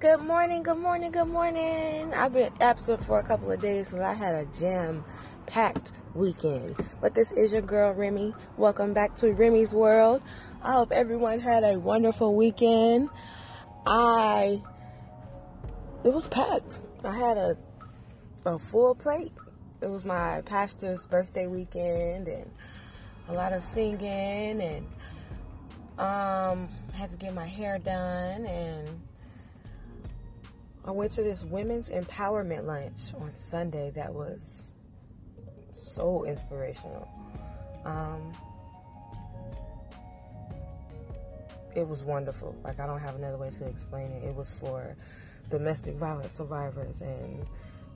Good morning, good morning, good morning. I've been absent for a couple of days because I had a jam packed weekend. But this is your girl Remy. Welcome back to Remy's World. I hope everyone had a wonderful weekend. I it was packed. I had a a full plate. It was my pastor's birthday weekend and a lot of singing and um had to get my hair done and I went to this women's empowerment lunch on Sunday that was so inspirational. Um, it was wonderful. Like I don't have another way to explain it. It was for domestic violence survivors and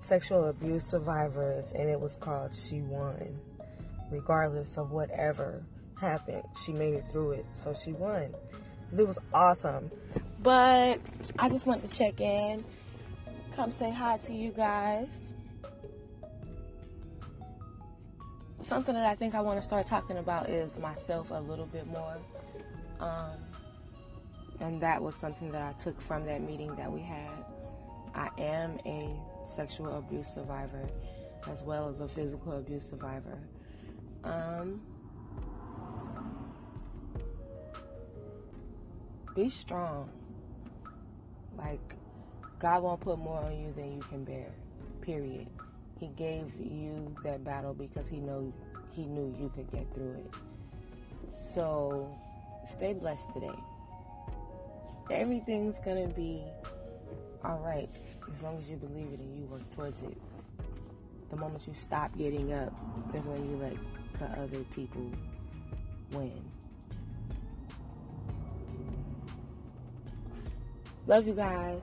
sexual abuse survivors, and it was called She Won. Regardless of whatever happened, she made it through it, so she won. It was awesome. But I just wanted to check in, come say hi to you guys. Something that I think I want to start talking about is myself a little bit more. Um, and that was something that I took from that meeting that we had. I am a sexual abuse survivor as well as a physical abuse survivor. Um, be strong. Like, God won't put more on you than you can bear. Period. He gave you that battle because he know he knew you could get through it. So, stay blessed today. Everything's gonna be all right as long as you believe it and you work towards it. The moment you stop getting up, that's when you let the other people win. Love you guys.